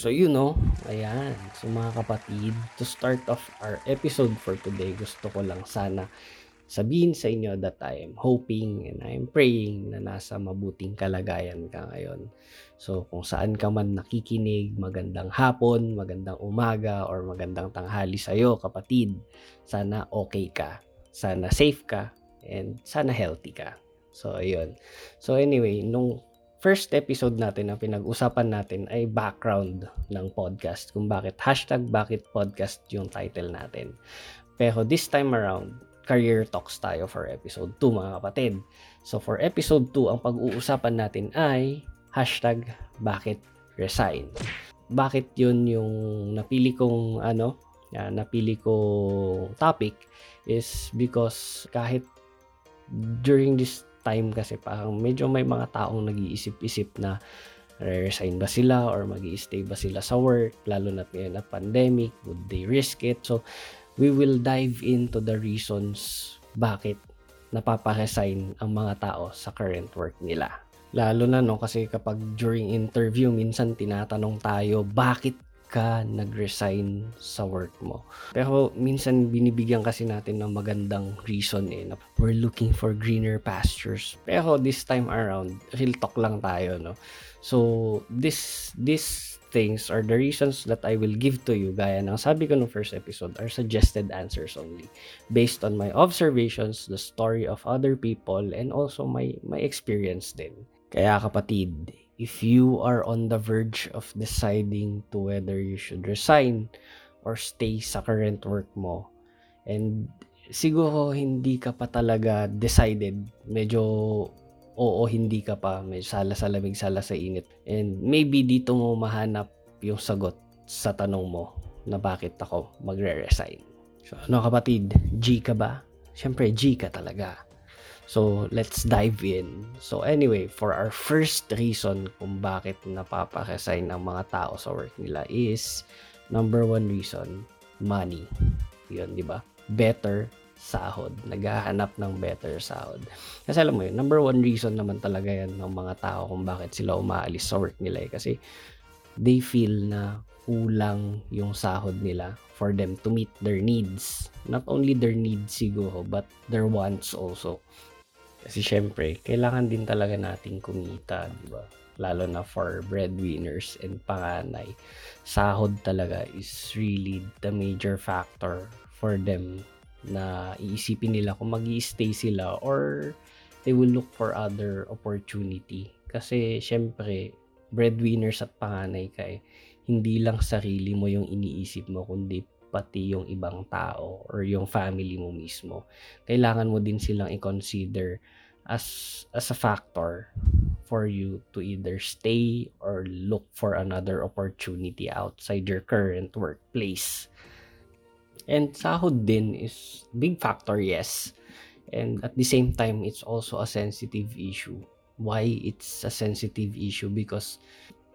So you know, ayan. So mga kapatid, to start off our episode for today, gusto ko lang sana sabihin sa inyo that I am hoping and I am praying na nasa mabuting kalagayan ka ngayon. So kung saan ka man nakikinig, magandang hapon, magandang umaga, or magandang tanghali sa'yo kapatid. Sana okay ka, sana safe ka, and sana healthy ka. So ayun. So anyway, nung first episode natin na pinag-usapan natin ay background ng podcast. Kung bakit hashtag bakit podcast yung title natin. Pero this time around, career talks tayo for episode 2 mga kapatid. So for episode 2, ang pag-uusapan natin ay hashtag bakit resign. Bakit yun yung napili kong ano, uh, napili kong topic is because kahit during this time kasi parang medyo may mga taong nag-iisip-isip na re-resign ba sila or mag stay ba sila sa work lalo na ngayon na pandemic would they risk it? So we will dive into the reasons bakit napaparesign ang mga tao sa current work nila. Lalo na no kasi kapag during interview minsan tinatanong tayo bakit ka nag-resign sa work mo. Pero minsan binibigyan kasi natin ng magandang reason eh na we're looking for greener pastures. Pero this time around, real talk lang tayo, no? So, this this things or the reasons that I will give to you gaya ng sabi ko no first episode are suggested answers only based on my observations, the story of other people and also my my experience din. Kaya kapatid, if you are on the verge of deciding to whether you should resign or stay sa current work mo. And siguro hindi ka pa talaga decided. Medyo oo hindi ka pa. May sala sa lamig sala sa init. And maybe dito mo mahanap yung sagot sa tanong mo na bakit ako magre-resign. So ano kapatid? G ka ba? Syempre G ka talaga So, let's dive in. So, anyway, for our first reason kung bakit napaparesign ang mga tao sa work nila is, number one reason, money. Yun, di ba? Better sahod. Naghahanap ng better sahod. Kasi alam mo yun, number one reason naman talaga yan ng mga tao kung bakit sila umaalis sa work nila eh. Kasi they feel na kulang yung sahod nila for them to meet their needs. Not only their needs siguro, but their wants also. Kasi syempre, kailangan din talaga nating kumita, di ba? Lalo na for breadwinners and panganay. Sahod talaga is really the major factor for them na iisipin nila kung mag stay sila or they will look for other opportunity. Kasi syempre, breadwinners at panganay ka eh, hindi lang sarili mo yung iniisip mo, kundi pati yung ibang tao or yung family mo mismo. Kailangan mo din silang i-consider as as a factor for you to either stay or look for another opportunity outside your current workplace. And sahod din is big factor, yes. And at the same time, it's also a sensitive issue. Why it's a sensitive issue? Because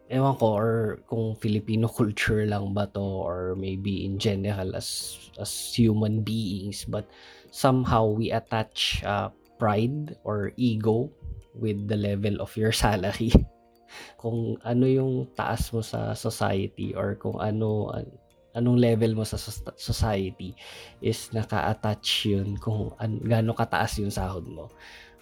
ewan ko or kung Filipino culture lang ba to or maybe in general as as human beings but somehow we attach uh, pride or ego with the level of your salary. Kung ano yung taas mo sa society or kung ano anong level mo sa society is naka-attach yun kung an, gaano kataas yung sahod mo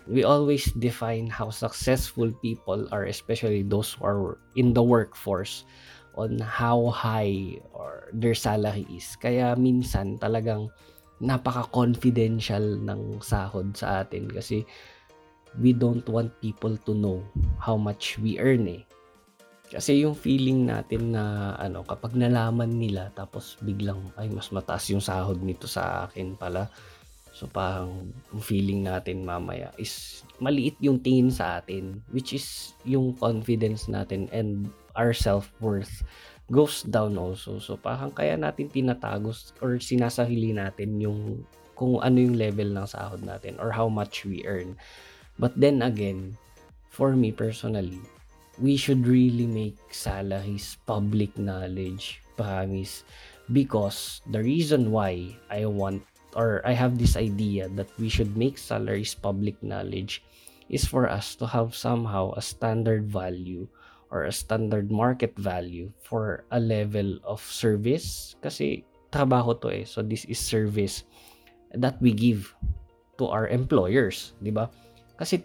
we always define how successful people are, especially those who are in the workforce, on how high or their salary is. Kaya minsan talagang napaka-confidential ng sahod sa atin kasi we don't want people to know how much we earn eh. Kasi yung feeling natin na ano kapag nalaman nila tapos biglang ay mas mataas yung sahod nito sa akin pala So parang feeling natin mamaya is maliit yung tingin sa atin which is yung confidence natin and our self-worth goes down also. So parang kaya natin tinatago or sinasahili natin yung kung ano yung level ng sahod natin or how much we earn. But then again, for me personally, we should really make salaries public knowledge, promise. Because the reason why I want or I have this idea that we should make salaries public knowledge is for us to have somehow a standard value or a standard market value for a level of service kasi trabaho to eh. So this is service that we give to our employers, 'di ba? Kasi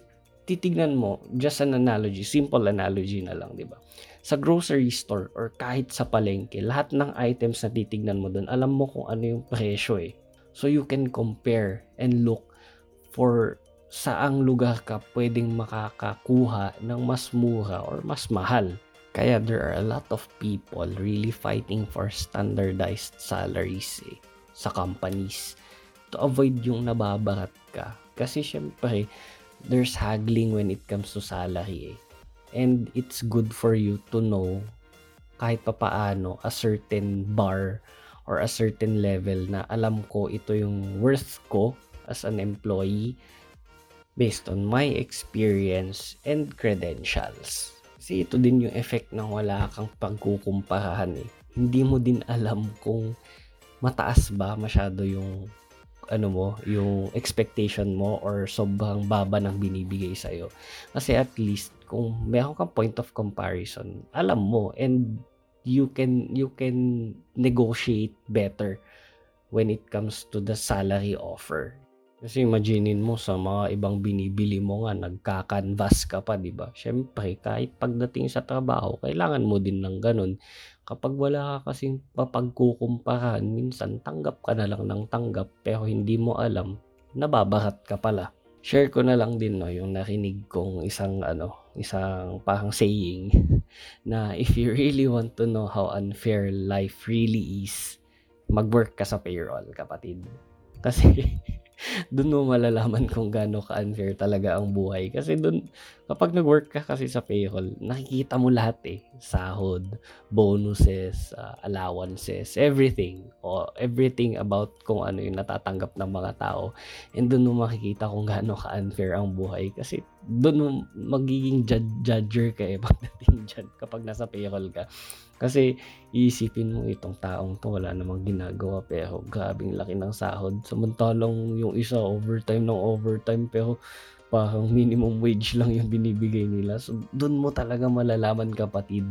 titignan mo, just an analogy, simple analogy na lang, 'di ba? Sa grocery store or kahit sa palengke, lahat ng items na titignan mo doon, alam mo kung ano yung presyo eh. So you can compare and look for saang lugar ka pwedeng makakakuha ng mas mura or mas mahal. Kaya there are a lot of people really fighting for standardized salaries eh, sa companies to avoid yung nababarat ka. Kasi syempre, there's haggling when it comes to salary eh. And it's good for you to know kahit papaano a certain bar or a certain level na alam ko ito yung worth ko as an employee based on my experience and credentials. Kasi ito din yung effect ng wala kang pagkukumparahan eh. Hindi mo din alam kung mataas ba masyado yung ano mo, yung expectation mo or sobrang baba ng binibigay sa iyo. Kasi at least kung meron kang point of comparison, alam mo and you can you can negotiate better when it comes to the salary offer. Kasi imaginein mo sa mga ibang binibili mo nga nagka-canvas ka pa, 'di ba? Syempre, kahit pagdating sa trabaho, kailangan mo din ng ganun. Kapag wala ka kasing mapagkukumparahan, minsan tanggap ka na lang ng tanggap pero hindi mo alam, nababarat ka pala. Share ko na lang din no, yung narinig kong isang ano, isang parang saying na if you really want to know how unfair life really is, mag-work ka sa payroll, kapatid. Kasi doon mo malalaman kung gaano ka-unfair talaga ang buhay. Kasi doon, kapag nag-work ka kasi sa payroll, nakikita mo lahat eh. Sahod, bonuses, uh, allowances, everything. O everything about kung ano yung natatanggap ng mga tao. And doon mo makikita kung gaano ka-unfair ang buhay. Kasi doon mo magiging judge, judger ka eh pagdating dyan kapag nasa payroll ka. Kasi iisipin mo itong taong to wala namang ginagawa pero grabing laki ng sahod. Samantalang yung isa overtime ng overtime pero parang minimum wage lang yung binibigay nila. So doon mo talaga malalaman kapatid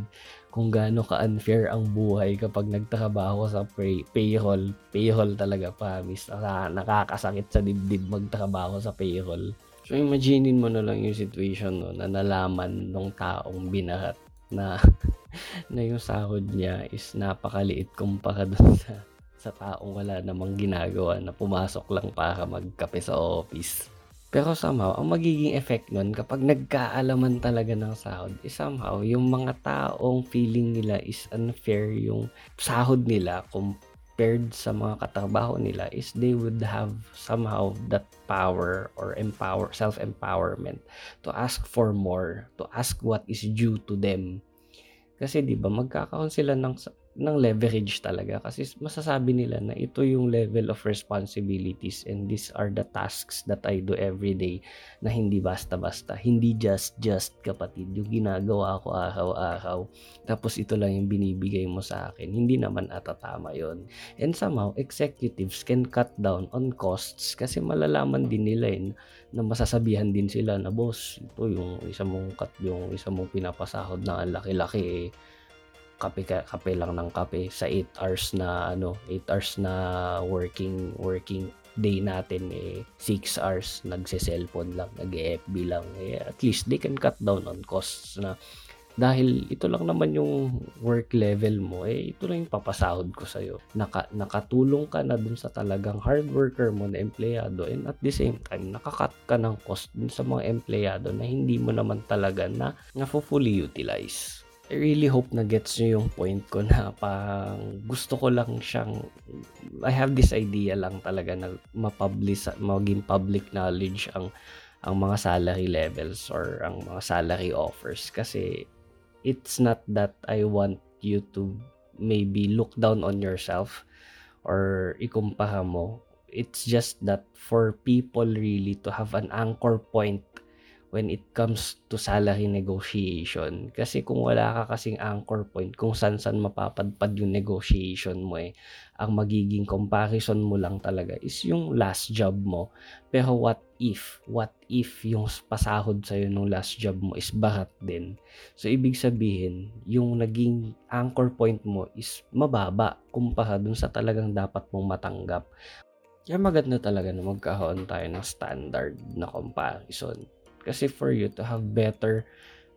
kung gaano ka-unfair ang buhay kapag nagtrabaho sa pay- payroll. Payroll talaga, promise. Nakakasakit sa dibdib magtrabaho sa payroll. So imaginein mo na lang yung situation no, na nalaman ng taong binarat na na yung sahod niya is napakaliit kumpara dun sa sa taong wala namang ginagawa na pumasok lang para magkape sa office. Pero somehow, ang magiging effect nun kapag nagkaalaman talaga ng sahod is somehow yung mga taong feeling nila is unfair yung sahod nila compared sa mga katrabaho nila is they would have somehow that power or empower self-empowerment to ask for more, to ask what is due to them kasi 'di ba magkakaroon sila ng ng leverage talaga kasi masasabi nila na ito yung level of responsibilities and these are the tasks that I do every day na hindi basta-basta. Hindi just just kapatid yung ginagawa ko araw-araw. Tapos ito lang yung binibigay mo sa akin. Hindi naman atatama yon And somehow executives can cut down on costs kasi malalaman din nila yun na masasabihan din sila na boss, ito yung isa mong cut, yung isa mong pinapasahod na ang laki-laki eh, kape kape lang ng kape sa 8 hours na ano 8 hours na working working day natin eh 6 hours nagse-cellphone lang nag-FB lang eh, at least they can cut down on costs na dahil ito lang naman yung work level mo, eh ito lang yung papasahod ko sa'yo. Naka, nakatulong ka na dun sa talagang hard worker mo na empleyado and at the same time, nakakat ka ng cost dun sa mga empleyado na hindi mo naman talaga na, na fully utilize. I really hope na gets nyo yung point ko na pang gusto ko lang siyang I have this idea lang talaga na ma-publish maging public knowledge ang ang mga salary levels or ang mga salary offers kasi it's not that I want you to maybe look down on yourself or ikumpara mo. It's just that for people really to have an anchor point when it comes to salary negotiation. Kasi kung wala ka kasing anchor point kung saan-saan mapapadpad yung negotiation mo eh, ang magiging comparison mo lang talaga is yung last job mo. Pero what if, what if yung pasahod sa'yo nung last job mo is bakat din. So, ibig sabihin, yung naging anchor point mo is mababa kumpara dun sa talagang dapat mong matanggap. Kaya maganda talaga na magkaroon tayo ng standard na comparison. Kasi for you to have better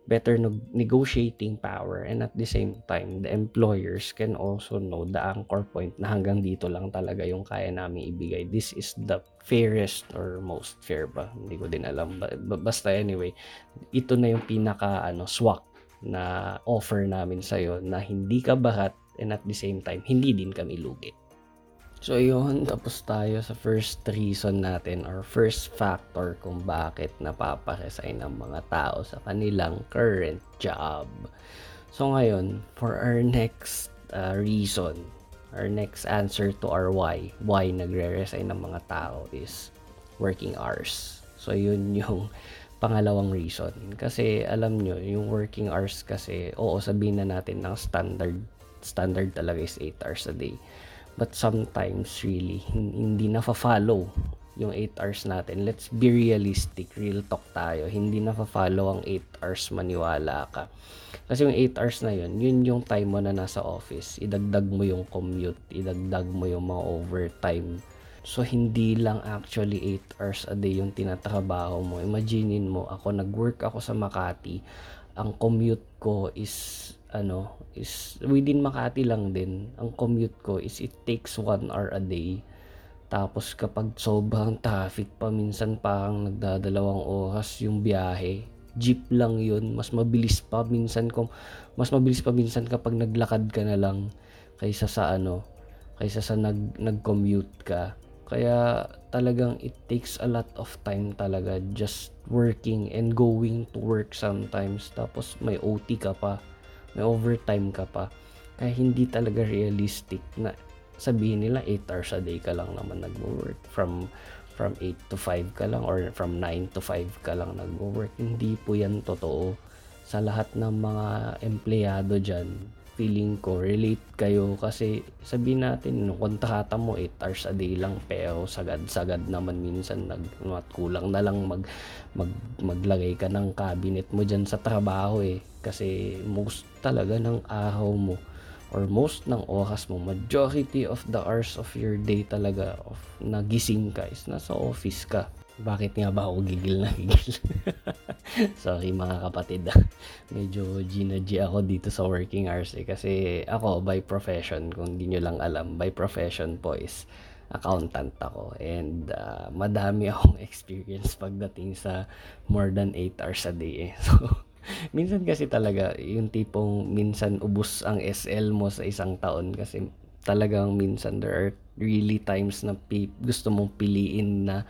better negotiating power and at the same time the employers can also know the anchor point na hanggang dito lang talaga yung kaya namin ibigay. This is the fairest or most fair ba? Hindi ko din alam. Basta anyway ito na yung pinaka ano swak na offer namin sa iyo na hindi ka bahat and at the same time hindi din kami lugi So yun, tapos tayo sa first reason natin or first factor kung bakit napaparesign ng mga tao sa kanilang current job. So ngayon, for our next uh, reason, our next answer to our why, why nagre-resign ng mga tao is working hours. So yun yung pangalawang reason. Kasi alam nyo, yung working hours kasi, oo sabihin na natin ng standard, standard talaga is 8 hours a day But sometimes really, hindi na follow yung 8 hours natin. Let's be realistic, real talk tayo. Hindi na follow ang 8 hours maniwala ka. Kasi yung 8 hours na yun, yun yung time mo na nasa office. Idagdag mo yung commute, idagdag mo yung mga overtime. So, hindi lang actually 8 hours a day yung tinatrabaho mo. Imaginein mo, ako nag-work ako sa Makati. Ang commute ko is ano is within Makati lang din. Ang commute ko is it takes 1 hour a day. Tapos kapag sobrang traffic pa minsan parang nagdadalawang oras yung biyahe. Jeep lang yun. Mas mabilis pa minsan kung mas mabilis pa minsan kapag naglakad ka na lang kaysa sa ano kaysa sa nag nag-commute ka. Kaya talagang it takes a lot of time talaga just working and going to work sometimes. Tapos may OT ka pa may overtime ka pa. Kaya hindi talaga realistic na sabihin nila 8 hours a day ka lang naman nagwo-work from from 8 to 5 ka lang or from 9 to 5 ka lang nagwo-work. Hindi po yan totoo. Sa lahat ng mga empleyado dyan, feeling ko, relate kayo kasi sabihin natin, no, kontrata mo 8 hours a day lang pero sagad-sagad naman minsan nag, kulang na lang mag, mag, maglagay ka ng cabinet mo dyan sa trabaho eh kasi most talaga ng araw mo or most ng oras mo, majority of the hours of your day talaga of nagising ka is nasa office ka. Bakit nga ba ako gigil na gigil? Sorry mga kapatid. Medyo G G ako dito sa working hours eh. Kasi ako by profession, kung hindi nyo lang alam, by profession po is accountant ako. And uh, madami akong experience pagdating sa more than 8 hours a day eh. So, minsan kasi talaga yung tipong minsan ubus ang SL mo sa isang taon kasi talagang minsan there are really times na pi- gusto mong piliin na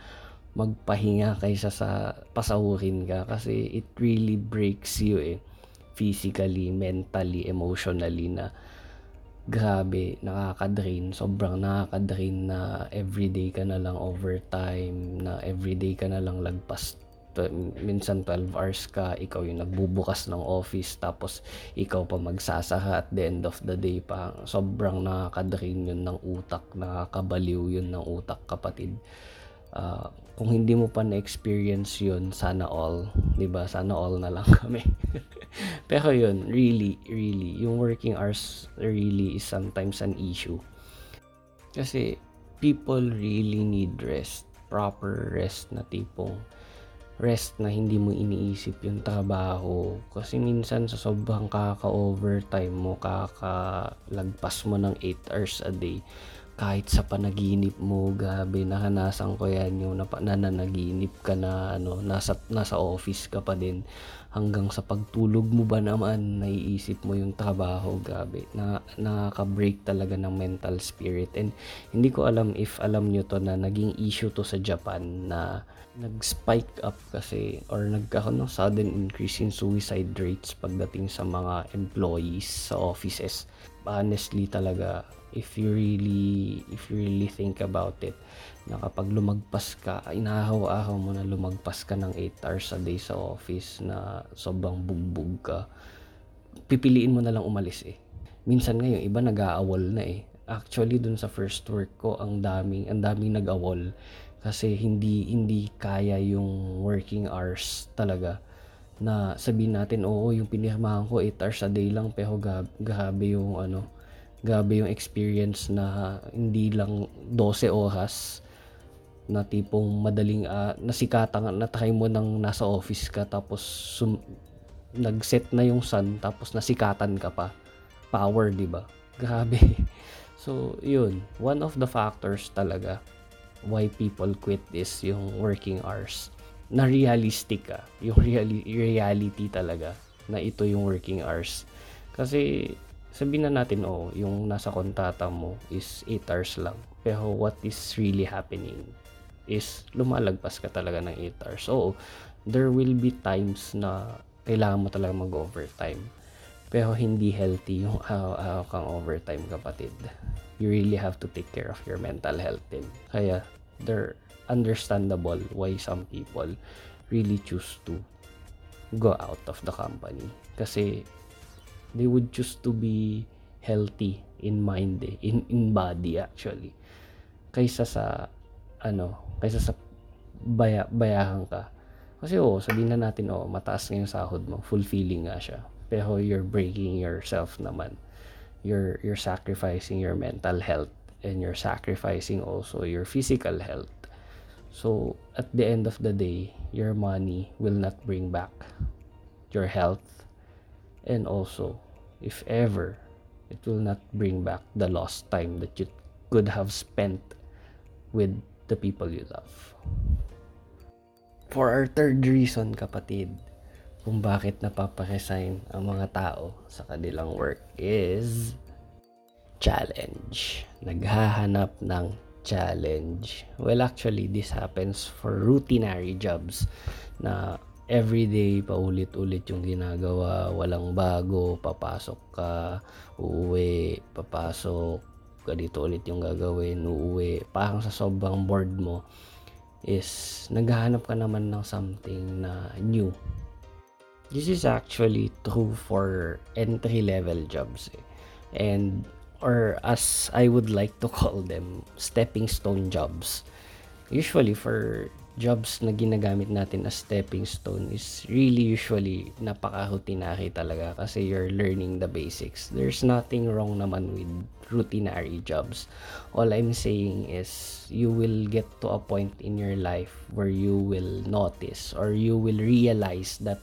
magpahinga kaysa sa pasahurin ka kasi it really breaks you eh physically, mentally, emotionally na grabe, nakaka-drain, sobrang nakaka-drain na everyday ka na lang overtime, na everyday ka na lang lagpas minsan 12 hours ka, ikaw yung nagbubukas ng office, tapos ikaw pa magsasaka at the end of the day pa. Sobrang nakaka-drain yun ng utak, nakakabaliw yun ng utak kapatid. Uh, kung hindi mo pa na-experience yun, sana all, 'di ba? Sana all na lang kami. Pero yun, really, really, yung working hours really is sometimes an issue. Kasi people really need rest, proper rest na tipong rest na hindi mo iniisip yung trabaho. Kasi minsan sa sobrang kaka-overtime mo, kakalagpas mo ng 8 hours a day, kahit sa panaginip mo, gabi, nakanasan ko yan yung na, nananaginip ka na ano, nasa, nasa office ka pa din hanggang sa pagtulog mo ba naman naiisip mo yung trabaho, gabi. Na, nakaka-break talaga ng mental spirit and hindi ko alam if alam nyo to na naging issue to sa Japan na nag-spike up kasi or nagkaroon ng sudden increase in suicide rates pagdating sa mga employees sa offices. Honestly talaga if you really if you really think about it na kapag lumagpas ka inahaw-ahaw mo na lumagpas ka ng 8 hours a day sa office na sobrang bugbog ka pipiliin mo na lang umalis eh. Minsan ngayon iba nag-aawol na eh. Actually dun sa first work ko ang daming ang daming nag-awol Kasi hindi hindi kaya yung working hours talaga na sabihin natin, oo, yung pinirmahan ko 8 hours a day lang pero gab grabe yung ano, grabe yung experience na hindi lang 12 oras na tipong madaling uh, nasikatan na try mo nang nasa office ka tapos sum, nag-set na yung sun tapos nasikatan ka pa. Power, 'di ba? Grabe. So, yun, one of the factors talaga why people quit is yung working hours. Na realistic ka. Yung reali- reality talaga na ito yung working hours. Kasi sabihin na natin, oh, yung nasa kontata mo is 8 hours lang. Pero what is really happening is lumalagpas ka talaga ng 8 hours. So, there will be times na kailangan mo talaga mag-overtime. Pero hindi healthy yung araw-araw kang overtime kapatid. You really have to take care of your mental health din. Kaya they're understandable why some people really choose to go out of the company. Kasi they would choose to be healthy in mind eh, in, in body actually. Kaysa sa ano, kaysa sa baya, bayahan ka. Kasi oh, sabihin na natin oh, mataas nga yung sahod mo, fulfilling nga siya pero you're breaking yourself naman you're you're sacrificing your mental health and you're sacrificing also your physical health. So at the end of the day your money will not bring back your health. And also if ever it will not bring back the lost time that you could have spent with the people you love. For our third reason kapatid kung bakit napaparesign ang mga tao sa kanilang work is challenge. Naghahanap ng challenge. Well, actually, this happens for routinary jobs na everyday paulit-ulit yung ginagawa, walang bago, papasok ka, uuwi, papasok, ganito ulit yung gagawin, uuwi. Parang sa sobrang bored mo is naghahanap ka naman ng something na new This is actually true for entry level jobs eh. and or as I would like to call them stepping stone jobs. Usually for jobs na ginagamit natin as stepping stone is really usually napaka-routinary talaga kasi you're learning the basics. There's nothing wrong naman with routinary jobs. All I'm saying is you will get to a point in your life where you will notice or you will realize that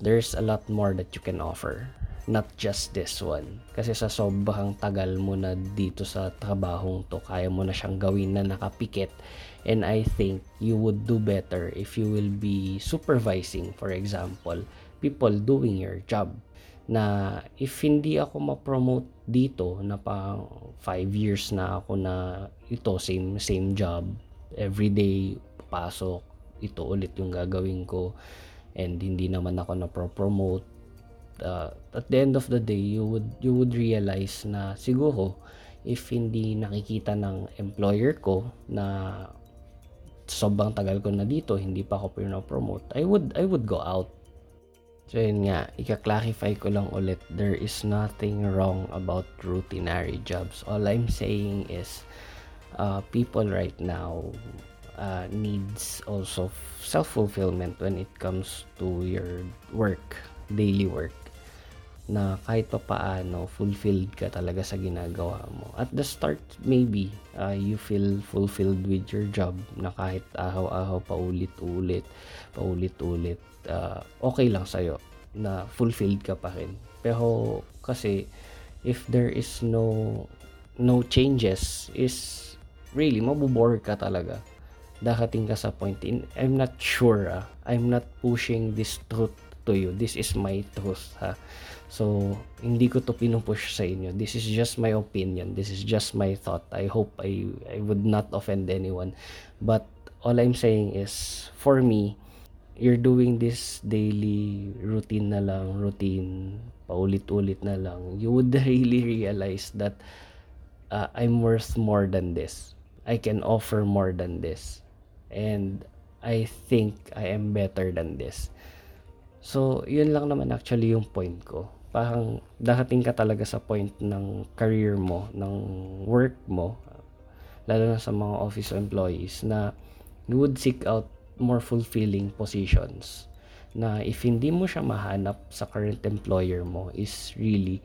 there's a lot more that you can offer. Not just this one. Kasi sa sobrang tagal mo na dito sa trabahong to kaya mo na siyang gawin na nakapikit. And I think you would do better if you will be supervising for example people doing your job. Na if hindi ako ma-promote dito na pa 5 years na ako na ito same same job everyday pasok ito ulit yung gagawin ko and hindi naman ako na promote uh, at the end of the day you would you would realize na siguro if hindi nakikita ng employer ko na sobrang tagal ko na dito hindi pa ako promote I would I would go out. So yun nga ika-clarify ko lang ulit there is nothing wrong about routinary jobs. All I'm saying is uh, people right now uh, needs also self-fulfillment when it comes to your work, daily work na kahit pa paano fulfilled ka talaga sa ginagawa mo. At the start, maybe uh, you feel fulfilled with your job na kahit araw-araw paulit-ulit, paulit-ulit, uh, okay lang sa'yo na fulfilled ka pa rin. Pero kasi if there is no no changes is really mabubore ka talaga darating ka sa point in I'm not sure ah. I'm not pushing this truth to you. This is my truth ha. So hindi ko to pinupush sa inyo. This is just my opinion. This is just my thought. I hope I I would not offend anyone. But all I'm saying is for me you're doing this daily routine na lang routine paulit-ulit na lang. You would really realize that uh, I'm worth more than this. I can offer more than this and I think I am better than this. So, yun lang naman actually yung point ko. Parang darating ka talaga sa point ng career mo, ng work mo, lalo na sa mga office employees, na you would seek out more fulfilling positions na if hindi mo siya mahanap sa current employer mo is really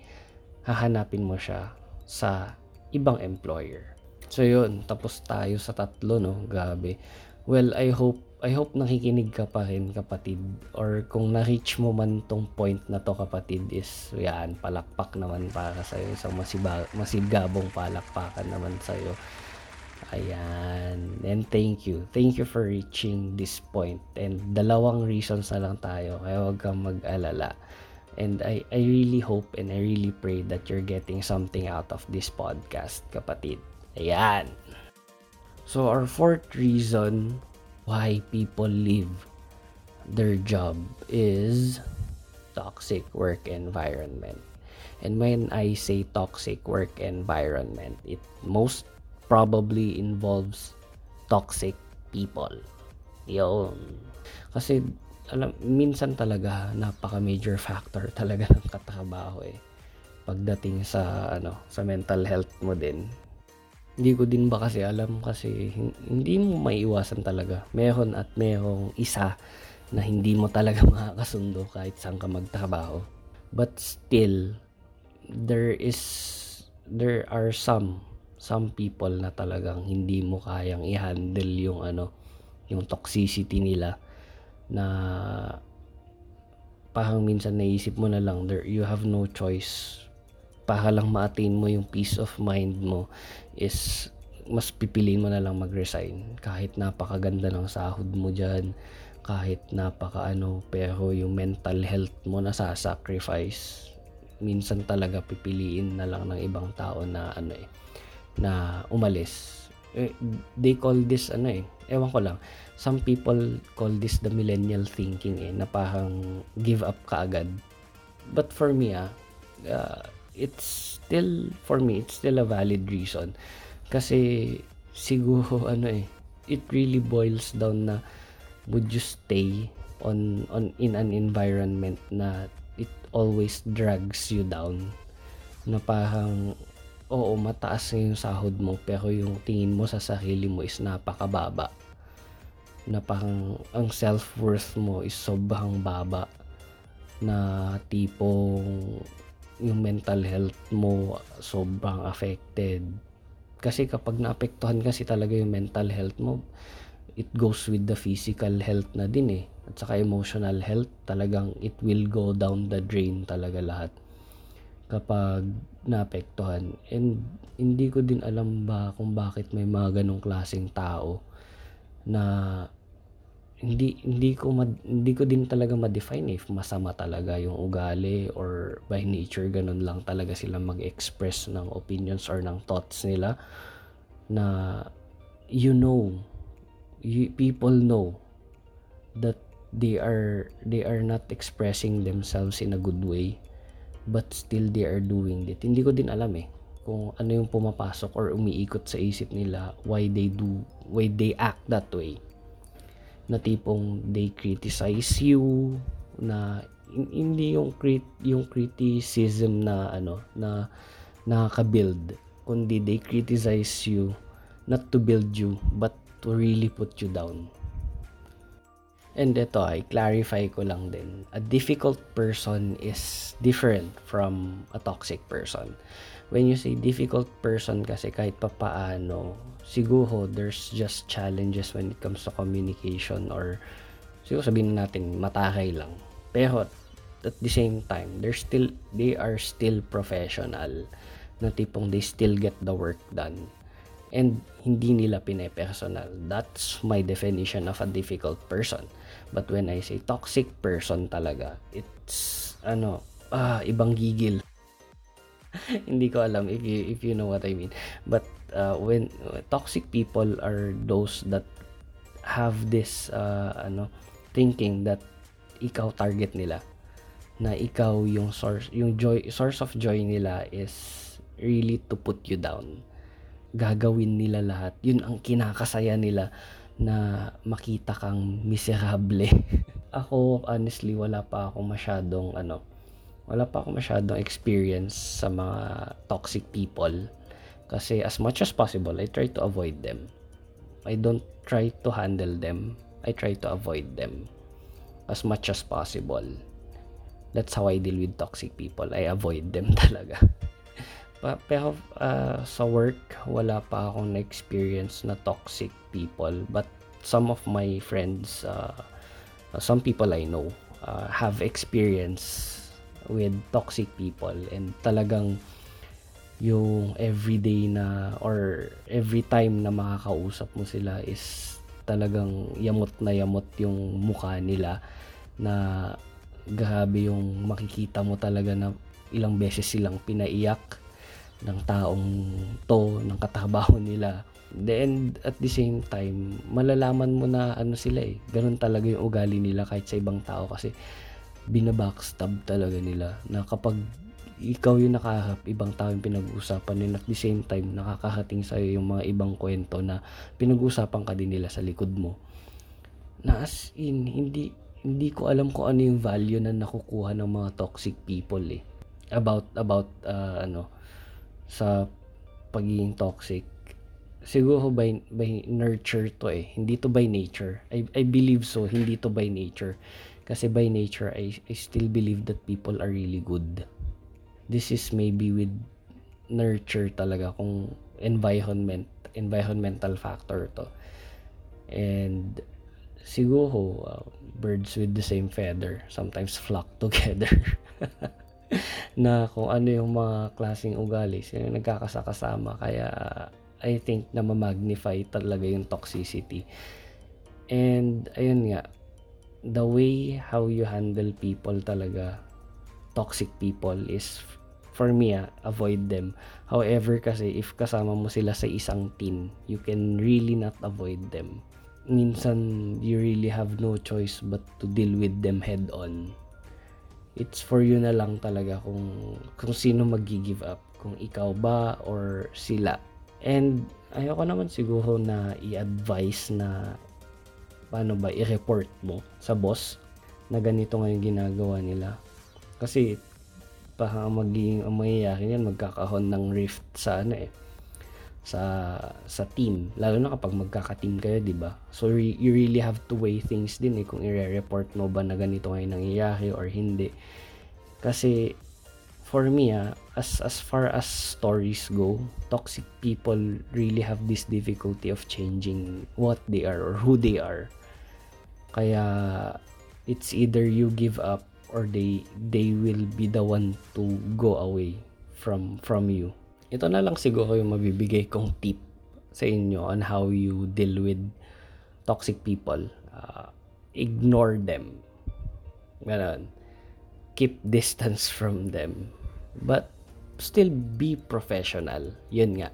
hahanapin mo siya sa ibang employer. So yun, tapos tayo sa tatlo no, gabi. Well, I hope I hope nakikinig ka pa rin kapatid or kung na-reach mo man tong point na to kapatid is yan, palakpak naman para sa iyo isang masiba, masigabong palakpakan naman sa iyo. Ayan. And thank you. Thank you for reaching this point. And dalawang reasons na lang tayo. Kaya huwag kang mag-alala. And I, I really hope and I really pray that you're getting something out of this podcast, kapatid. Ayan. So, our fourth reason why people leave their job is toxic work environment. And when I say toxic work environment, it most probably involves toxic people. Yun. Kasi alam minsan talaga napaka major factor talaga ng katrabaho eh pagdating sa ano sa mental health mo din hindi ko din ba kasi alam kasi hindi mo maiiwasan talaga. Meron at merong isa na hindi mo talaga makakasundo kahit saan ka magtrabaho. But still, there is, there are some, some people na talagang hindi mo kayang i-handle yung ano, yung toxicity nila na parang minsan naisip mo na lang there you have no choice para lang ma-attain mo yung peace of mind mo is mas pipiliin mo na lang mag-resign. Kahit napakaganda ng sahod mo dyan kahit napaka ano pero yung mental health mo na sacrifice minsan talaga pipiliin na lang ng ibang tao na ano eh na umalis. Eh, they call this ano eh ewan ko lang. Some people call this the millennial thinking eh na parang give up ka agad. But for me ah uh, it's still for me it's still a valid reason. Kasi siguro ano eh it really boils down na would you stay on on in an environment na it always drags you down? Na parang oo mataas yung sahod mo pero yung tingin mo sa sarili mo is napakababa. Na parang ang self-worth mo is sobrang baba. Na tipong yung mental health mo sobrang affected. Kasi kapag naapektuhan kasi talaga yung mental health mo, it goes with the physical health na din eh. At saka emotional health, talagang it will go down the drain talaga lahat kapag naapektuhan. And hindi ko din alam ba kung bakit may mga ganong klaseng tao na hindi hindi ko mad, hindi ko din talaga ma-define if masama talaga yung ugali or by nature ganun lang talaga sila mag-express ng opinions or ng thoughts nila na you know you, people know that they are they are not expressing themselves in a good way but still they are doing it. Hindi ko din alam eh kung ano yung pumapasok or umiikot sa isip nila why they do why they act that way na tipong they criticize you na hindi yung crit yung criticism na ano na nakaka-build kundi they criticize you not to build you but to really put you down. And ito ay clarify ko lang din. A difficult person is different from a toxic person when you say difficult person kasi kahit papaano siguro there's just challenges when it comes to communication or siguro sabihin natin matakay lang pero at the same time they're still they are still professional na tipong they still get the work done and hindi nila pine-personal. That's my definition of a difficult person. But when I say toxic person talaga, it's ano, ah, ibang gigil. hindi ko alam if you if you know what I mean. But uh, when toxic people are those that have this uh, ano thinking that ikaw target nila na ikaw yung source yung joy source of joy nila is really to put you down. Gagawin nila lahat. Yun ang kinakasaya nila na makita kang miserable. Ako honestly wala pa ako masyadong ano wala pa ako masyadong experience sa mga toxic people kasi as much as possible I try to avoid them I don't try to handle them. I try to avoid them as much as possible. That's how I deal with toxic people. I avoid them talaga. Pero uh, sa work, wala pa akong na-experience na toxic people. But some of my friends, uh, some people I know, uh, have experience with toxic people and talagang yung everyday na or every time na makakausap mo sila is talagang yamot na yamot yung mukha nila na grabe yung makikita mo talaga na ilang beses silang pinaiyak ng taong to, ng katrabaho nila. Then, at the same time, malalaman mo na ano sila eh. Ganun talaga yung ugali nila kahit sa ibang tao kasi binabackstab talaga nila na kapag ikaw yung nakaharap, ibang tao yung pinag-uusapan and at the same time, nakakahating sa'yo yung mga ibang kwento na pinag-uusapan ka din nila sa likod mo. Na as in, hindi, hindi ko alam kung ano yung value na nakukuha ng mga toxic people eh. About, about, uh, ano, sa pagiging toxic. Siguro by, by nurture to eh. Hindi to by nature. I, I believe so, hindi to by nature. Kasi by nature, I, I still believe that people are really good. This is maybe with nurture talaga kung environment environmental factor to. And siguro uh, birds with the same feather sometimes flock together. Na kung ano yung mga klaseng ugali sila nagkakasakasama. Kaya I think na ma-magnify talaga yung toxicity. And ayun nga the way how you handle people talaga toxic people is for me ah, avoid them. However kasi if kasama mo sila sa isang team you can really not avoid them. Minsan you really have no choice but to deal with them head on. It's for you na lang talaga kung kung sino magi-give up. Kung ikaw ba or sila. And ayoko naman siguro na i-advise na paano ba i-report mo sa boss na ganito nga yung ginagawa nila? Kasi baka maging ang mangyayari niyan magkakahon ng rift sa ano eh sa sa team. Lalo na kapag magkaka-team kayo 'di ba? So re- you really have to weigh things din eh kung i-report mo ba na ganito ngayon nangyayari or hindi. Kasi for me ah, as as far as stories go toxic people really have this difficulty of changing what they are or who they are kaya it's either you give up or they they will be the one to go away from from you. Ito na lang siguro yung mabibigay kong tip sa inyo on how you deal with toxic people. Uh, ignore them. Ganon. Keep distance from them. But still be professional. Yun nga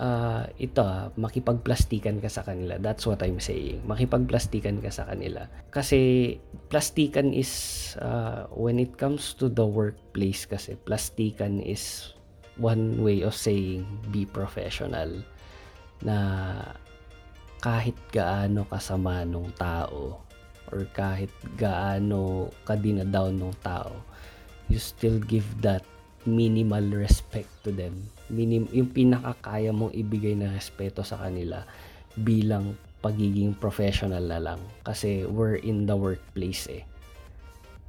uh, ito, ah, makipagplastikan ka sa kanila. That's what I'm saying. Makipagplastikan ka sa kanila. Kasi plastikan is, uh, when it comes to the workplace kasi, plastikan is one way of saying be professional. Na kahit gaano kasama nung tao or kahit gaano ka dinadown nung tao, you still give that minimal respect to them. Minim, yung pinakakaya mong ibigay na respeto sa kanila bilang pagiging professional na lang. Kasi we're in the workplace eh.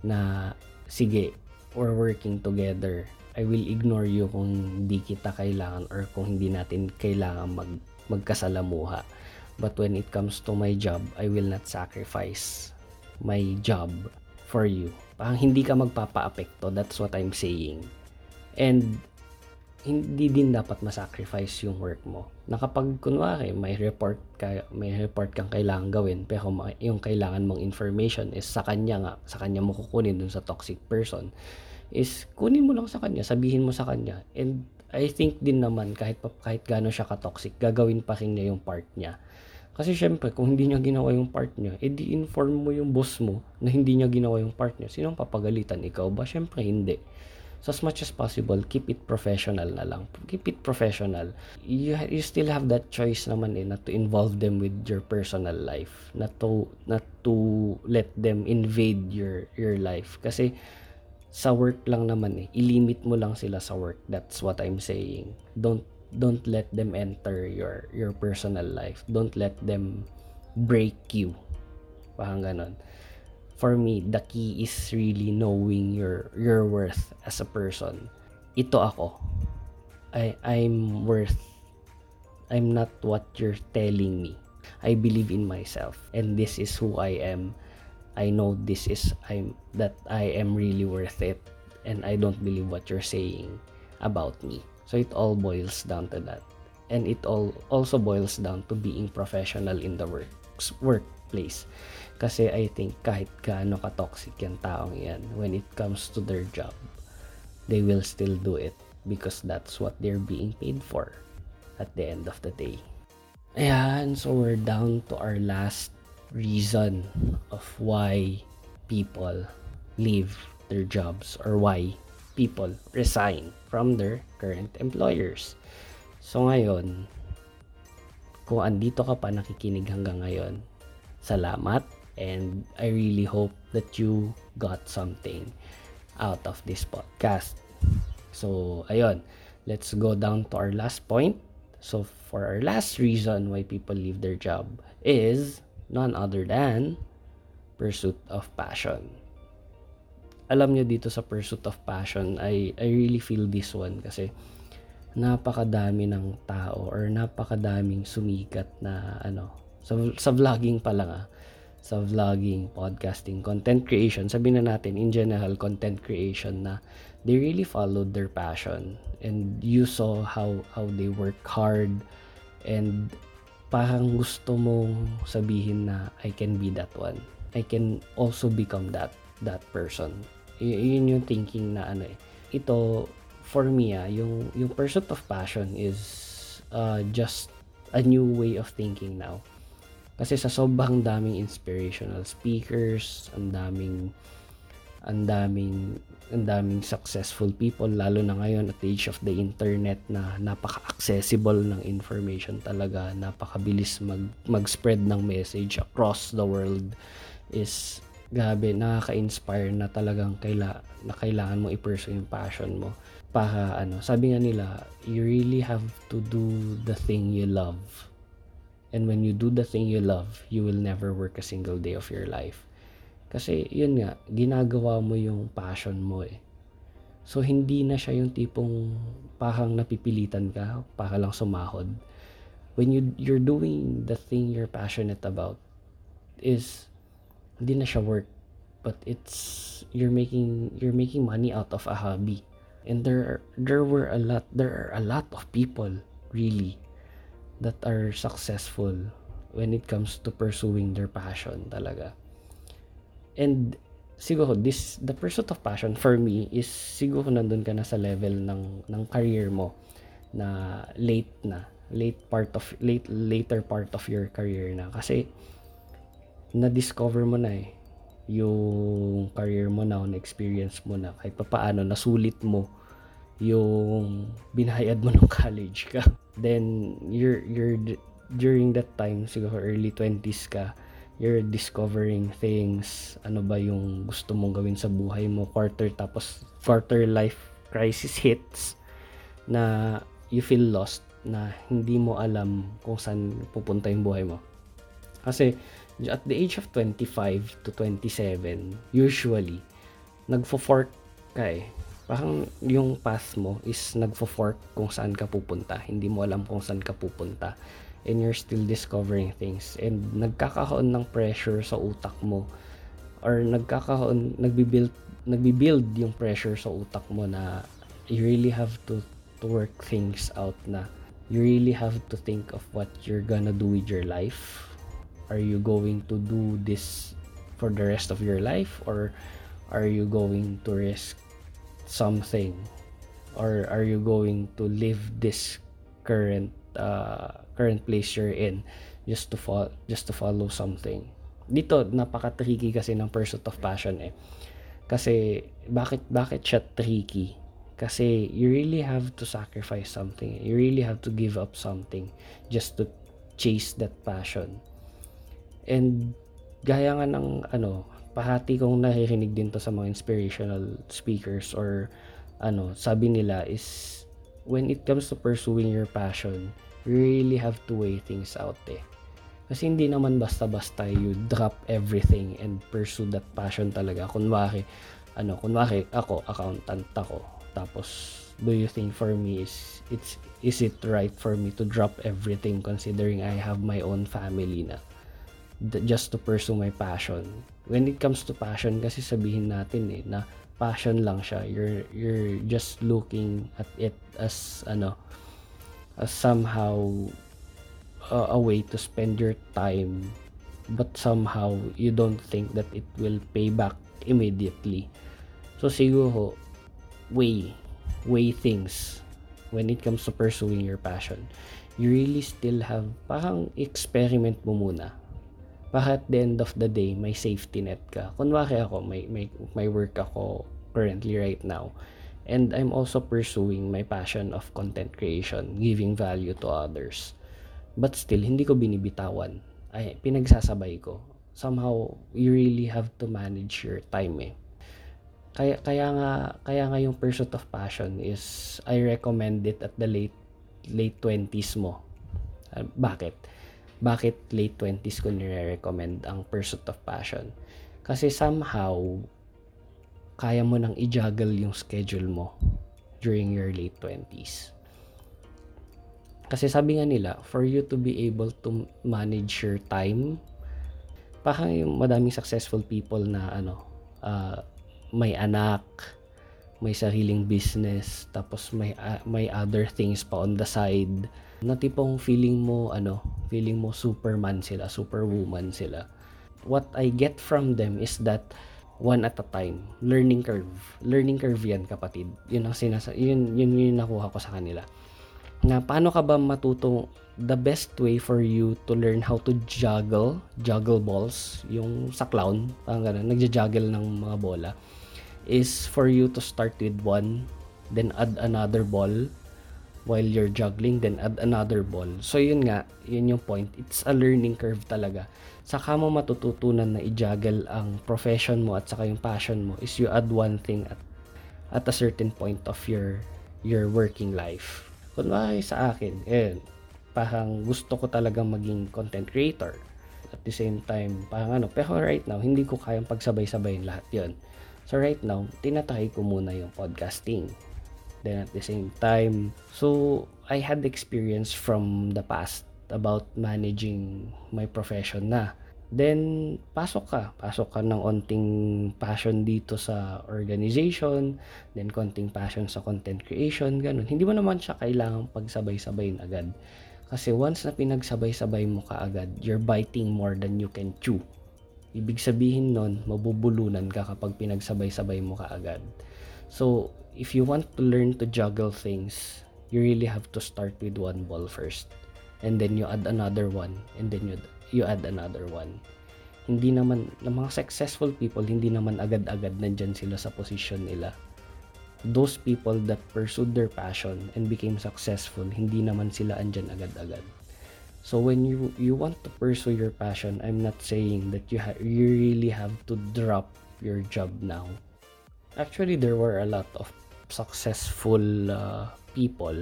Na sige, we're working together. I will ignore you kung hindi kita kailangan or kung hindi natin kailangan mag, magkasalamuha. But when it comes to my job, I will not sacrifice my job for you. Parang hindi ka magpapa-apekto. That's what I'm saying. And hindi din dapat ma-sacrifice yung work mo. Na kapag kunwari may report ka, may report kang kailangan gawin pero yung kailangan mong information is sa kanya nga, sa kanya mo kukunin dun sa toxic person is kunin mo lang sa kanya, sabihin mo sa kanya. And I think din naman kahit kahit gaano siya ka-toxic, gagawin pa rin niya yung part niya. Kasi syempre, kung hindi niya ginawa yung part niya, edi inform mo yung boss mo na hindi niya ginawa yung part niya. Sinong papagalitan? Ikaw ba? Syempre, hindi. So as much as possible, keep it professional na lang. Keep it professional. You, you still have that choice naman eh, not to involve them with your personal life. Not to, not to let them invade your, your life. Kasi sa work lang naman eh, ilimit mo lang sila sa work. That's what I'm saying. Don't don't let them enter your your personal life don't let them break you parang ganon for me the key is really knowing your your worth as a person. Ito ako. I I'm worth I'm not what you're telling me. I believe in myself and this is who I am. I know this is I'm that I am really worth it and I don't believe what you're saying about me. So it all boils down to that. And it all also boils down to being professional in the work workplace kasi I think kahit gaano ka-toxic yung taong yan when it comes to their job they will still do it because that's what they're being paid for at the end of the day Ayan, so we're down to our last reason of why people leave their jobs or why people resign from their current employers. So ngayon, kung andito ka pa nakikinig hanggang ngayon, salamat and I really hope that you got something out of this podcast. So ayun, let's go down to our last point. So for our last reason why people leave their job is none other than pursuit of passion. Alam nyo dito sa pursuit of passion, I, I really feel this one kasi napakadami ng tao or napakadaming sumikat na ano, sa, sa vlogging pa lang ah, sa vlogging, podcasting, content creation, sabihin na natin in general content creation na they really followed their passion and you saw how how they work hard and parang gusto mong sabihin na I can be that one. I can also become that that person. Y- yun yung thinking na ano eh. Ito for me ah, yung yung pursuit of passion is uh, just a new way of thinking now. Kasi sa sobrang daming inspirational speakers, ang daming ang daming ang daming successful people lalo na ngayon at age of the internet na napaka-accessible ng information talaga napakabilis mag mag-spread ng message across the world is gabi nakaka-inspire na talagang kaila na kailangan mo i-pursue yung passion mo. Para ano sabi nga nila you really have to do the thing you love and when you do the thing you love you will never work a single day of your life kasi yun nga, ginagawa mo yung passion mo eh. So hindi na siya yung tipong parang napipilitan ka para lang sumahod. When you you're doing the thing you're passionate about is hindi na siya work but it's you're making you're making money out of a hobby. And there there were a lot there are a lot of people really that are successful when it comes to pursuing their passion talaga. And siguro this the pursuit of passion for me is siguro nandun ka na sa level ng ng career mo na late na late part of late later part of your career na kasi na discover mo na eh yung career mo na na experience mo na kahit papaano nasulit mo yung binayad mo ng college ka then you're you're during that time siguro early 20s ka you're discovering things, ano ba yung gusto mong gawin sa buhay mo, quarter tapos quarter life crisis hits na you feel lost na hindi mo alam kung saan pupunta yung buhay mo. Kasi at the age of 25 to 27, usually, nagfo-fork ka eh. Parang yung path mo is nagfo-fork kung saan ka pupunta. Hindi mo alam kung saan ka pupunta. And you're still discovering things. And nagkakaroon ng pressure sa utak mo. Or nagkakaroon nagbi-build nagbi-build yung pressure sa utak mo na you really have to to work things out na you really have to think of what you're gonna do with your life. Are you going to do this for the rest of your life? Or are you going to risk something? Or are you going to live this current uh, current place you're in just to follow just to follow something? Dito napaka-tricky kasi ng pursuit of passion eh. Kasi bakit bakit siya tricky? Kasi you really have to sacrifice something. You really have to give up something just to chase that passion. And gaya nga ng ano pahati kong naririnig din to sa mga inspirational speakers or ano sabi nila is when it comes to pursuing your passion, you really have to weigh things out eh. Kasi hindi naman basta-basta you drop everything and pursue that passion talaga. Kunwari, ano, kunwari ako, accountant ako. Tapos, do you think for me is, it's, is it right for me to drop everything considering I have my own family na? Just to pursue my passion. When it comes to passion, kasi sabihin natin eh, na passion lang siya. You're, you're just looking at it as, ano, as somehow uh, a way to spend your time but somehow you don't think that it will pay back immediately. So siguro, weigh, weigh things when it comes to pursuing your passion. You really still have, parang experiment mo muna baka at the end of the day, may safety net ka. Kunwari ako, may, may, may work ako currently right now. And I'm also pursuing my passion of content creation, giving value to others. But still, hindi ko binibitawan. Ay, pinagsasabay ko. Somehow, you really have to manage your time eh. Kaya, kaya nga, kaya nga yung pursuit of passion is, I recommend it at the late, late 20s mo. Uh, bakit? Bakit late 20s ko nire-recommend ang Pursuit of Passion. Kasi somehow, kaya mo nang i-juggle yung schedule mo during your late 20s. Kasi sabi nga nila, for you to be able to manage your time, parang yung madaming successful people na ano, uh, may anak, may sariling business, tapos may uh, may other things pa on the side na tipong feeling mo ano, feeling mo superman sila, superwoman sila. What I get from them is that one at a time, learning curve. Learning curve yan kapatid. Yun ang sinasa yun, yun yun nakuha ko sa kanila. Na paano ka ba matutong the best way for you to learn how to juggle, juggle balls, yung sa clown, parang ganun, nagja-juggle ng mga bola, is for you to start with one, then add another ball, while you're juggling then add another ball. So yun nga, yun yung point. It's a learning curve talaga. Saka mo matututunan na i-juggle ang profession mo at saka yung passion mo is you add one thing at at a certain point of your your working life. Kunwari sa akin, eh, parang gusto ko talagang maging content creator. At the same time, parang ano, pero right now, hindi ko kayang pagsabay-sabayin lahat yon So right now, tinatry ko muna yung podcasting. Then at the same time so I had experience from the past about managing my profession na. Then pasok ka. Pasok ka ng onting passion dito sa organization then konting passion sa content creation ganun. Hindi mo naman siya kailangang pagsabay-sabayin agad. Kasi once na pinagsabay-sabay mo ka agad you're biting more than you can chew ibig sabihin nun mabubulunan ka kapag pinagsabay-sabay mo ka agad so if you want to learn to juggle things, you really have to start with one ball first. And then you add another one. And then you, you add another one. Hindi naman, ng mga successful people, hindi naman agad-agad nandyan sila sa position nila. Those people that pursued their passion and became successful, hindi naman sila andyan agad-agad. So when you you want to pursue your passion, I'm not saying that you ha- you really have to drop your job now. Actually, there were a lot of successful uh, people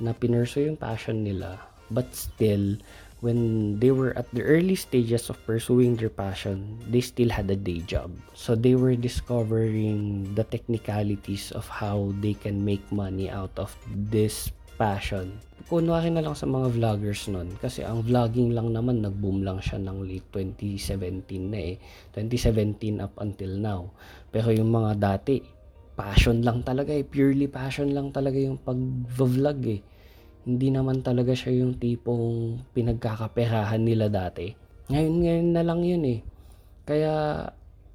na pinurso yung passion nila but still when they were at the early stages of pursuing their passion they still had a day job so they were discovering the technicalities of how they can make money out of this passion kunwari na lang sa mga vloggers nun kasi ang vlogging lang naman nag-boom lang siya ng late 2017 na eh 2017 up until now pero yung mga dati passion lang talaga eh. Purely passion lang talaga yung pag-vlog eh. Hindi naman talaga siya yung tipong pinagkakaperahan nila dati. Ngayon, ngayon na lang yun eh. Kaya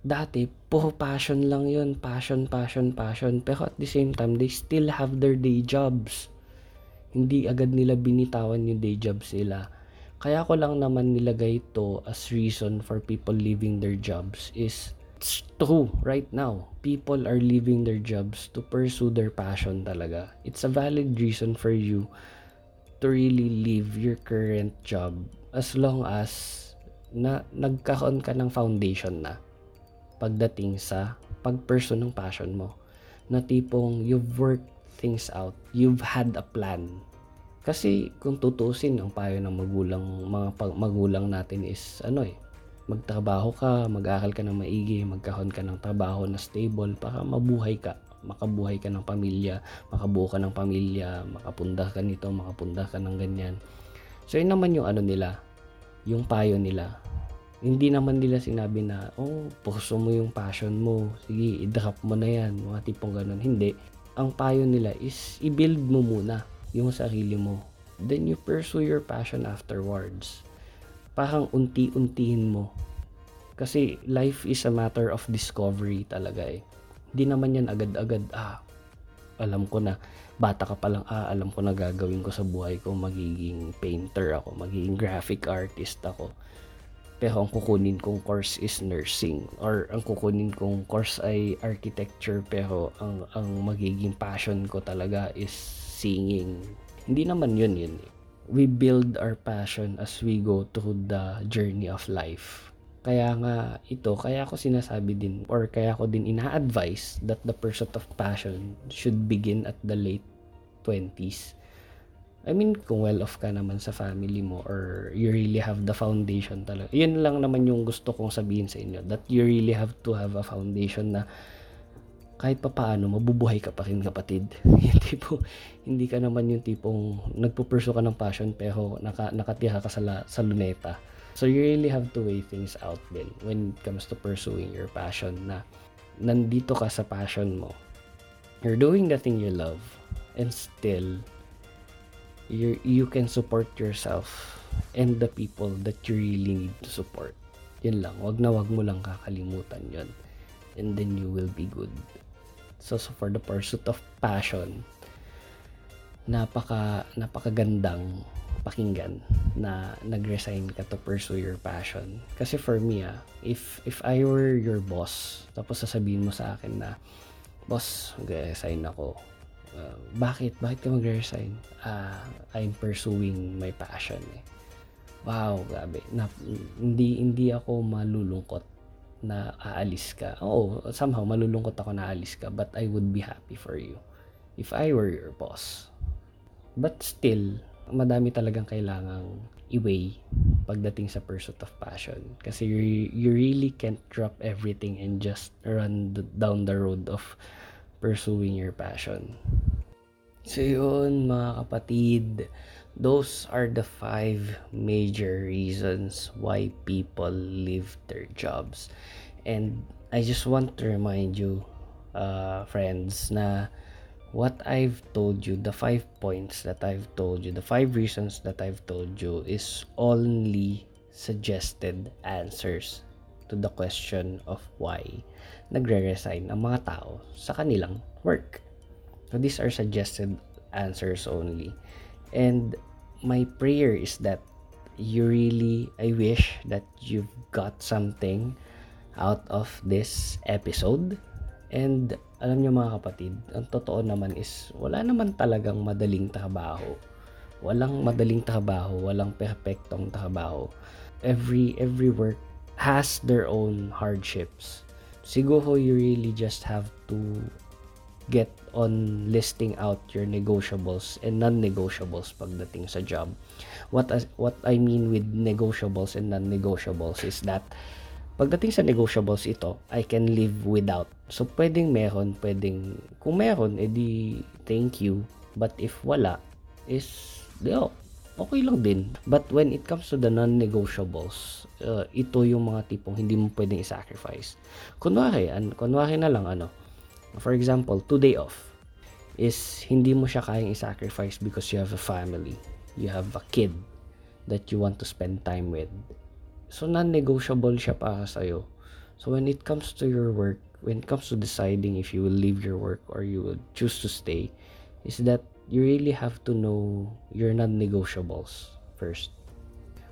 dati, puro passion lang yun. Passion, passion, passion. Pero at the same time, they still have their day jobs. Hindi agad nila binitawan yung day jobs nila. Kaya ko lang naman nilagay ito as reason for people leaving their jobs is it's true right now. People are leaving their jobs to pursue their passion talaga. It's a valid reason for you to really leave your current job as long as na nagkaroon ka ng foundation na pagdating sa pag-pursue ng passion mo. Na tipong you've worked things out, you've had a plan. Kasi kung tutusin ang payo ng magulang, mga pag- magulang natin is ano eh, magtrabaho ka, mag-aral ka ng maigi, magkaroon ka ng trabaho na stable para mabuhay ka, makabuhay ka ng pamilya, makabuo ka ng pamilya, makapundar ka nito, makapundar ka ng ganyan. So yun naman yung ano nila, yung payo nila. Hindi naman nila sinabi na, oh, puso mo yung passion mo, sige, i-drop mo na yan, mga tipong ganun. Hindi. Ang payo nila is, i-build mo muna yung sarili mo. Then you pursue your passion afterwards. Parang unti-untiin mo. Kasi life is a matter of discovery talaga eh. Hindi naman yan agad-agad, ah, alam ko na, bata ka pa lang, ah, alam ko na gagawin ko sa buhay ko, magiging painter ako, magiging graphic artist ako. Pero ang kukunin kong course is nursing or ang kukunin kong course ay architecture pero ang ang magiging passion ko talaga is singing. Hindi naman yun yun. eh. We build our passion as we go through the journey of life. Kaya nga ito, kaya ako sinasabi din or kaya ko din ina-advise that the pursuit of passion should begin at the late 20s. I mean, kung well off ka naman sa family mo or you really have the foundation talaga. Yun lang naman yung gusto kong sabihin sa inyo that you really have to have a foundation na kahit pa paano, mabubuhay ka pa rin kapatid. yung tipo, hindi ka naman yung tipong nagpupurso ka ng passion pero naka, nakatira ka sa, la, sa luneta. So you really have to weigh things out din when it comes to pursuing your passion na nandito ka sa passion mo. You're doing the thing you love and still you you can support yourself and the people that you really need to support. Yun lang. Wag na wag mo lang kakalimutan yun. And then you will be good. So, so for the pursuit of passion, napaka napakagandang pakinggan na nag-resign ka to pursue your passion. Kasi for me, ah, if if I were your boss, tapos sasabihin mo sa akin na, boss, mag-resign ako. Uh, bakit? Bakit ka mag-resign? Ah, I'm pursuing my passion eh. Wow, grabe. Na, hindi hindi ako malulungkot na aalis ka. Oo, somehow malulungkot ako na aalis ka, but I would be happy for you if I were your boss. But still, madami talagang kailangang i-weigh pagdating sa pursuit of passion. Kasi you, you really can't drop everything and just run the, down the road of pursuing your passion. So yun mga kapatid, those are the five major reasons why people leave their jobs. And I just want to remind you, uh, friends, na what I've told you, the five points that I've told you, the five reasons that I've told you is only suggested answers to the question of why nagre-resign ang mga tao sa kanilang work. So these are suggested answers only. And my prayer is that you really, I wish that you've got something out of this episode. And alam niyo mga kapatid, ang totoo naman is wala naman talagang madaling trabaho. Walang madaling trabaho, walang perpektong trabaho. Every every work has their own hardships. Siguro you really just have to get on listing out your negotiables and non-negotiables pagdating sa job. What as, what I mean with negotiables and non-negotiables is that pagdating sa negotiables ito, I can live without. So pwedeng meron, pwedeng kung meron edi thank you. But if wala is yo, okay lang din. But when it comes to the non-negotiables, uh, ito yung mga tipong hindi mo pwedeng i-sacrifice. Kunwari, an, kunwari na lang ano, for example, two day off is hindi mo siya kayang i-sacrifice because you have a family. You have a kid that you want to spend time with. So, non-negotiable siya para sa'yo. So, when it comes to your work, when it comes to deciding if you will leave your work or you will choose to stay, is that you really have to know your non-negotiables first.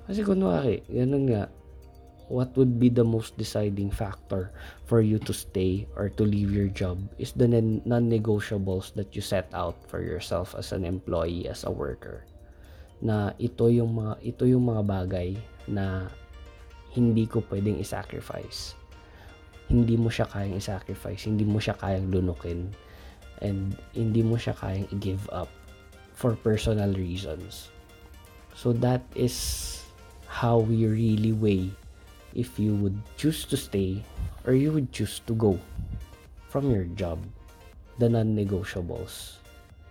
Kasi kunwari, ganun nga, what would be the most deciding factor for you to stay or to leave your job is the non-negotiables that you set out for yourself as an employee, as a worker. Na ito yung mga, ito yung mga bagay na hindi ko pwedeng i-sacrifice. Hindi mo siya kayang i-sacrifice, hindi mo siya kayang lunukin and hindi mo siya kayang i-give up for personal reasons. So that is how we really weigh if you would choose to stay or you would choose to go from your job. The non-negotiables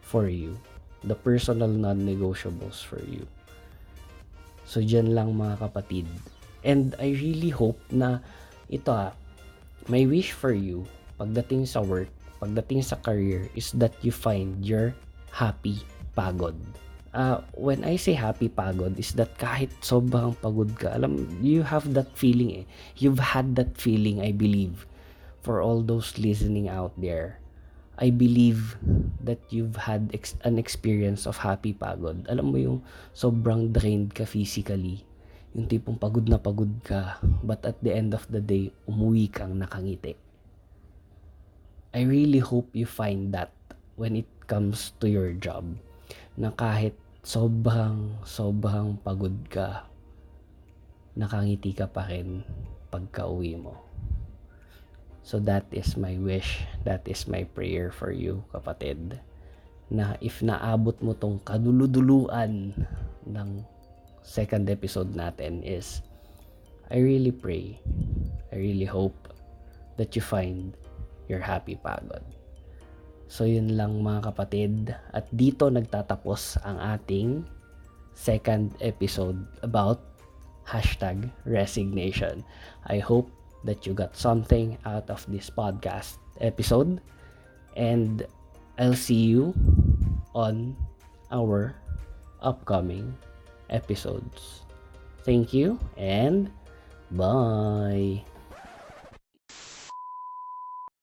for you. The personal non-negotiables for you. So, dyan lang mga kapatid. And I really hope na ito ah, my wish for you pagdating sa work, pagdating sa career is that you find your happy pagod. Uh, when I say happy pagod is that kahit sobrang pagod ka, alam, you have that feeling eh. You've had that feeling, I believe, for all those listening out there. I believe that you've had ex- an experience of happy pagod. Alam mo yung sobrang drained ka physically. Yung tipong pagod na pagod ka, but at the end of the day, umuwi kang nakangiti. I really hope you find that when it comes to your job. Na kahit sobrang, sobrang pagod ka, nakangiti ka pa rin pagka uwi mo. So that is my wish, that is my prayer for you, kapatid. Na if naabot mo tong kaduluduluan ng second episode natin is I really pray, I really hope that you find your happy pagod. So yun lang mga kapatid at dito nagtatapos ang ating second episode about hashtag resignation. I hope that you got something out of this podcast episode. And I'll see you on our upcoming episodes. Thank you and bye.